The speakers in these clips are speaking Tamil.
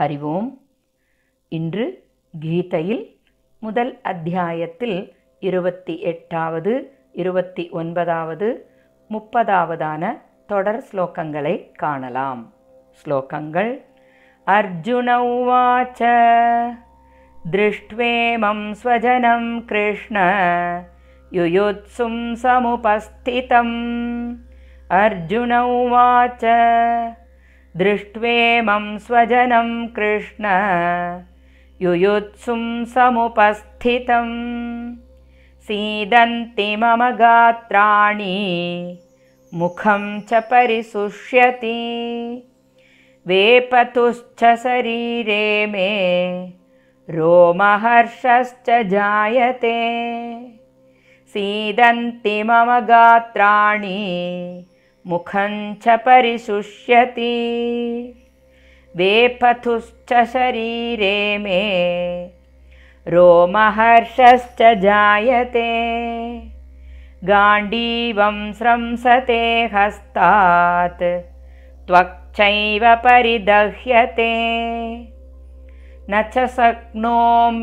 ஹரி ஓம் இன்று கீதையில் முதல் அத்தியாயத்தில் இருபத்தி எட்டாவது இருபத்தி ஒன்பதாவது முப்பதாவதான தொடர் ஸ்லோகங்களை காணலாம் ஸ்லோகங்கள் அர்ஜுன உவாச்ச दृष्ट्वेमं स्वजनं कृष्ण युयुत्सुं समुपस्थितम् अर्जुन उवाच दृष्ट्वेमं स्वजनं कृष्ण। युयुत्सुं समुपस्थितम् सीदन्ति मम गात्राणि मुखं च परिशुष्यति वेपतुश्च शरीरे मे रोमहर्षश्च जायते। सीदन्ति मम गात्राणि मुखं च परिशुष्यति। वेपथुश्च शरीरे मे। रोमहर्षश्च जायते। गाण्डीवं स्रंसते हस्तात्। त्वक्चैव परिदह्यते। न च शक्नोम्यवस्थातुं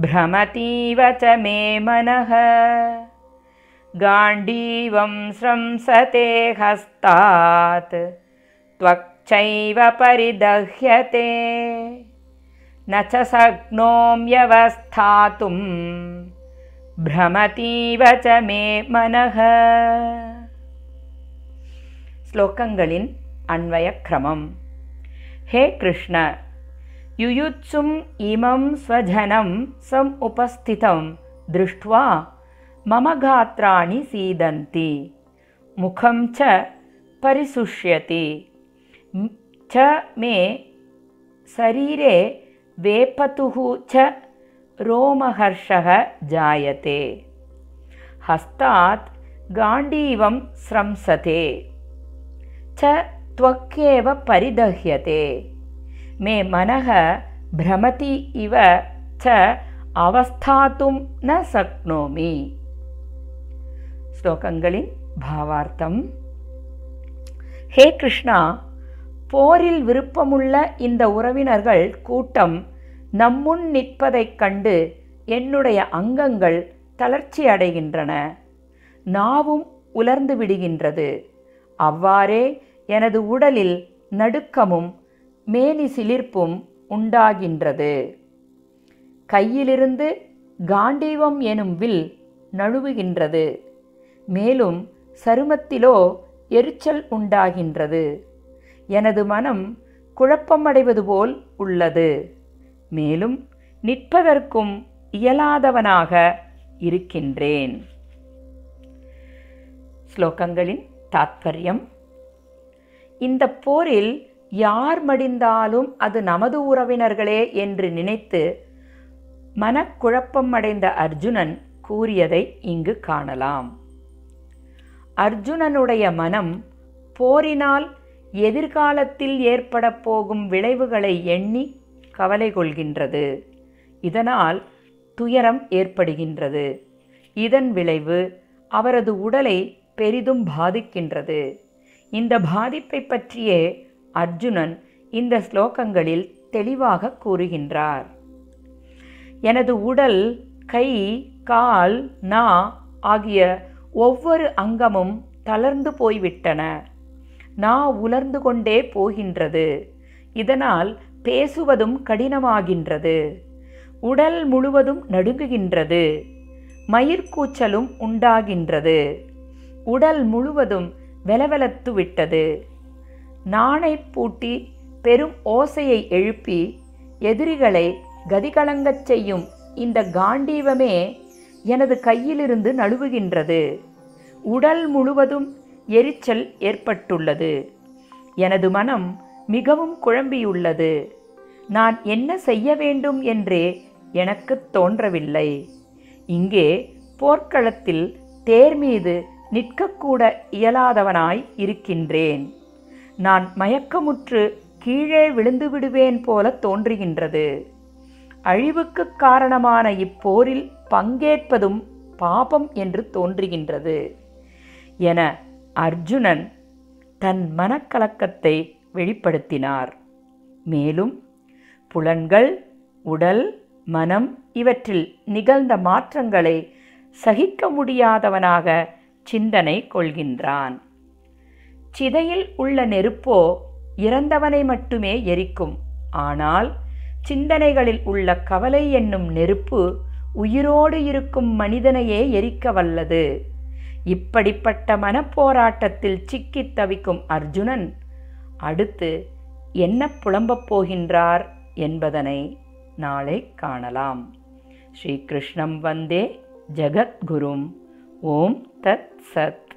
भ्रमतीव च मे मनः गाण्डीवं स्रंसते हस्तात् त्वक्चैव परिदह्यते न च शक्नोम्यवस्थातुं भ्रमतीव च मे मनः ஸ்லோகங்களின் அன்வயக்கிரமம் हे कृष्ण युयुत्सुम् इमं स्वजनं सम् उपस्थितं दृष्ट्वा मम गात्राणि सीदन्ति। मुखं च परिशुष्यति। च मे शरीरे वेपतुः च रोमहर्षः जायते। हस्तात् गाण्डीवं स्रंसते। च त्वक् परिदह्यते। मे मनः भ्रमति इव च अवस्थातुं न शक्नोमि। ஸ்லோகங்களின் பாவார்த்தம். ஹே கிருஷ்ணா போரில் விருப்பமுள்ள இந்த உறவினர்கள் கூட்டம் நம்முன் நிற்பதைக் கண்டு என்னுடைய அங்கங்கள் தளர்ச்சி அடைகின்றன. நாவும் உலர்ந்து விடுகின்றது. அவ்வாறே எனது உடலில் நடுக்கமும் மேனி சிலிர்ப்பும் உண்டாகின்றது. கையிலிருந்து காண்டீவம் எனும் வில் நழுவுகின்றது. மேலும் சருமத்திலோ எரிச்சல் உண்டாகின்றது. எனது மனம் குழப்பமடைவது போல் உள்ளது. மேலும் நிற்பதற்கும் இயலாதவனாக இருக்கின்றேன். ஸ்லோகங்களின் தாத்பரியம். இந்த போரில் யார் மடிந்தாலும் அது நமது உறவினர்களே என்று நினைத்து மனக்குழப்பம் அடைந்த அர்ஜுனன் கூறியதை இங்கு காணலாம். அர்ஜுனனுடைய மனம் போரினால் எதிர்காலத்தில் ஏற்பட போகும் விளைவுகளை எண்ணி கவலை கொள்கின்றது. இதனால் துயரம் ஏற்படுகின்றது. இதன் விளைவு அவரது உடலை பெரிதும் பாதிக்கின்றது. இந்த பாதிப்பை பற்றியே அர்ஜுனன் இந்த ஸ்லோகங்களில் தெளிவாக கூறுகின்றார். எனது உடல் கை கால் நா ஆகிய ஒவ்வொரு அங்கமும் தளர்ந்து போய்விட்டன. நா உலர்ந்து கொண்டே போகின்றது. இதனால் பேசுவதும் கடினமாகின்றது. உடல் முழுவதும் நடுங்குகின்றது. மயிர்கூச்சலும் உண்டாகின்றது. உடல் முழுவதும் வெலவெலத்து விட்டது. நாணை பூட்டி பெரும் ஓசையை எழுப்பி எதிரிகளை கதிகலங்கச் செய்யும் இந்த காண்டீவமே எனது கையிலிருந்து நழுவுகின்றது. உடல் முழுவதும் எரிச்சல் ஏற்பட்டுள்ளது. எனது மனம் மிகவும் குழம்பியுள்ளது. நான் என்ன செய்ய வேண்டும் என்றே எனக்கு தோன்றவில்லை. இங்கே போர்க்களத்தில் தேர் மீது நிற்கக்கூட இயலாதவனாய் இருக்கின்றேன். நான் மயக்கமுற்று கீழே விழுந்து விடுவேன் போல தோன்றுகின்றது. அழிவுக்கு காரணமான இப்போரில் பங்கேற்பதும் பாபம் என்று தோன்றுகின்றது. என அர்ஜுனன் தன் மனக்கலக்கத்தை வெளிப்படுத்தினார். மேலும் புலன்கள் உடல் மனம் இவற்றில் நிகழ்ந்த மாற்றங்களை சகிக்க முடியாதவனாக சிந்தனை கொள்கின்றான். சிதையில் உள்ள நெருப்போ இறந்தவனை மட்டுமே எரிக்கும். ஆனால் சிந்தனைகளில் உள்ள கவலை என்னும் நெருப்பு உயிரோடு இருக்கும் மனிதனையே எரிக்க வல்லது. இப்படிப்பட்ட மனப்போராட்டத்தில் சிக்கித் தவிக்கும் அர்ஜுனன் அடுத்து என்ன புலம்பப் போகின்றார் என்பதனை நாளை காணலாம். ஸ்ரீகிருஷ்ணம் வந்தே ஜகத்குரும். ஓம் தத் சத்.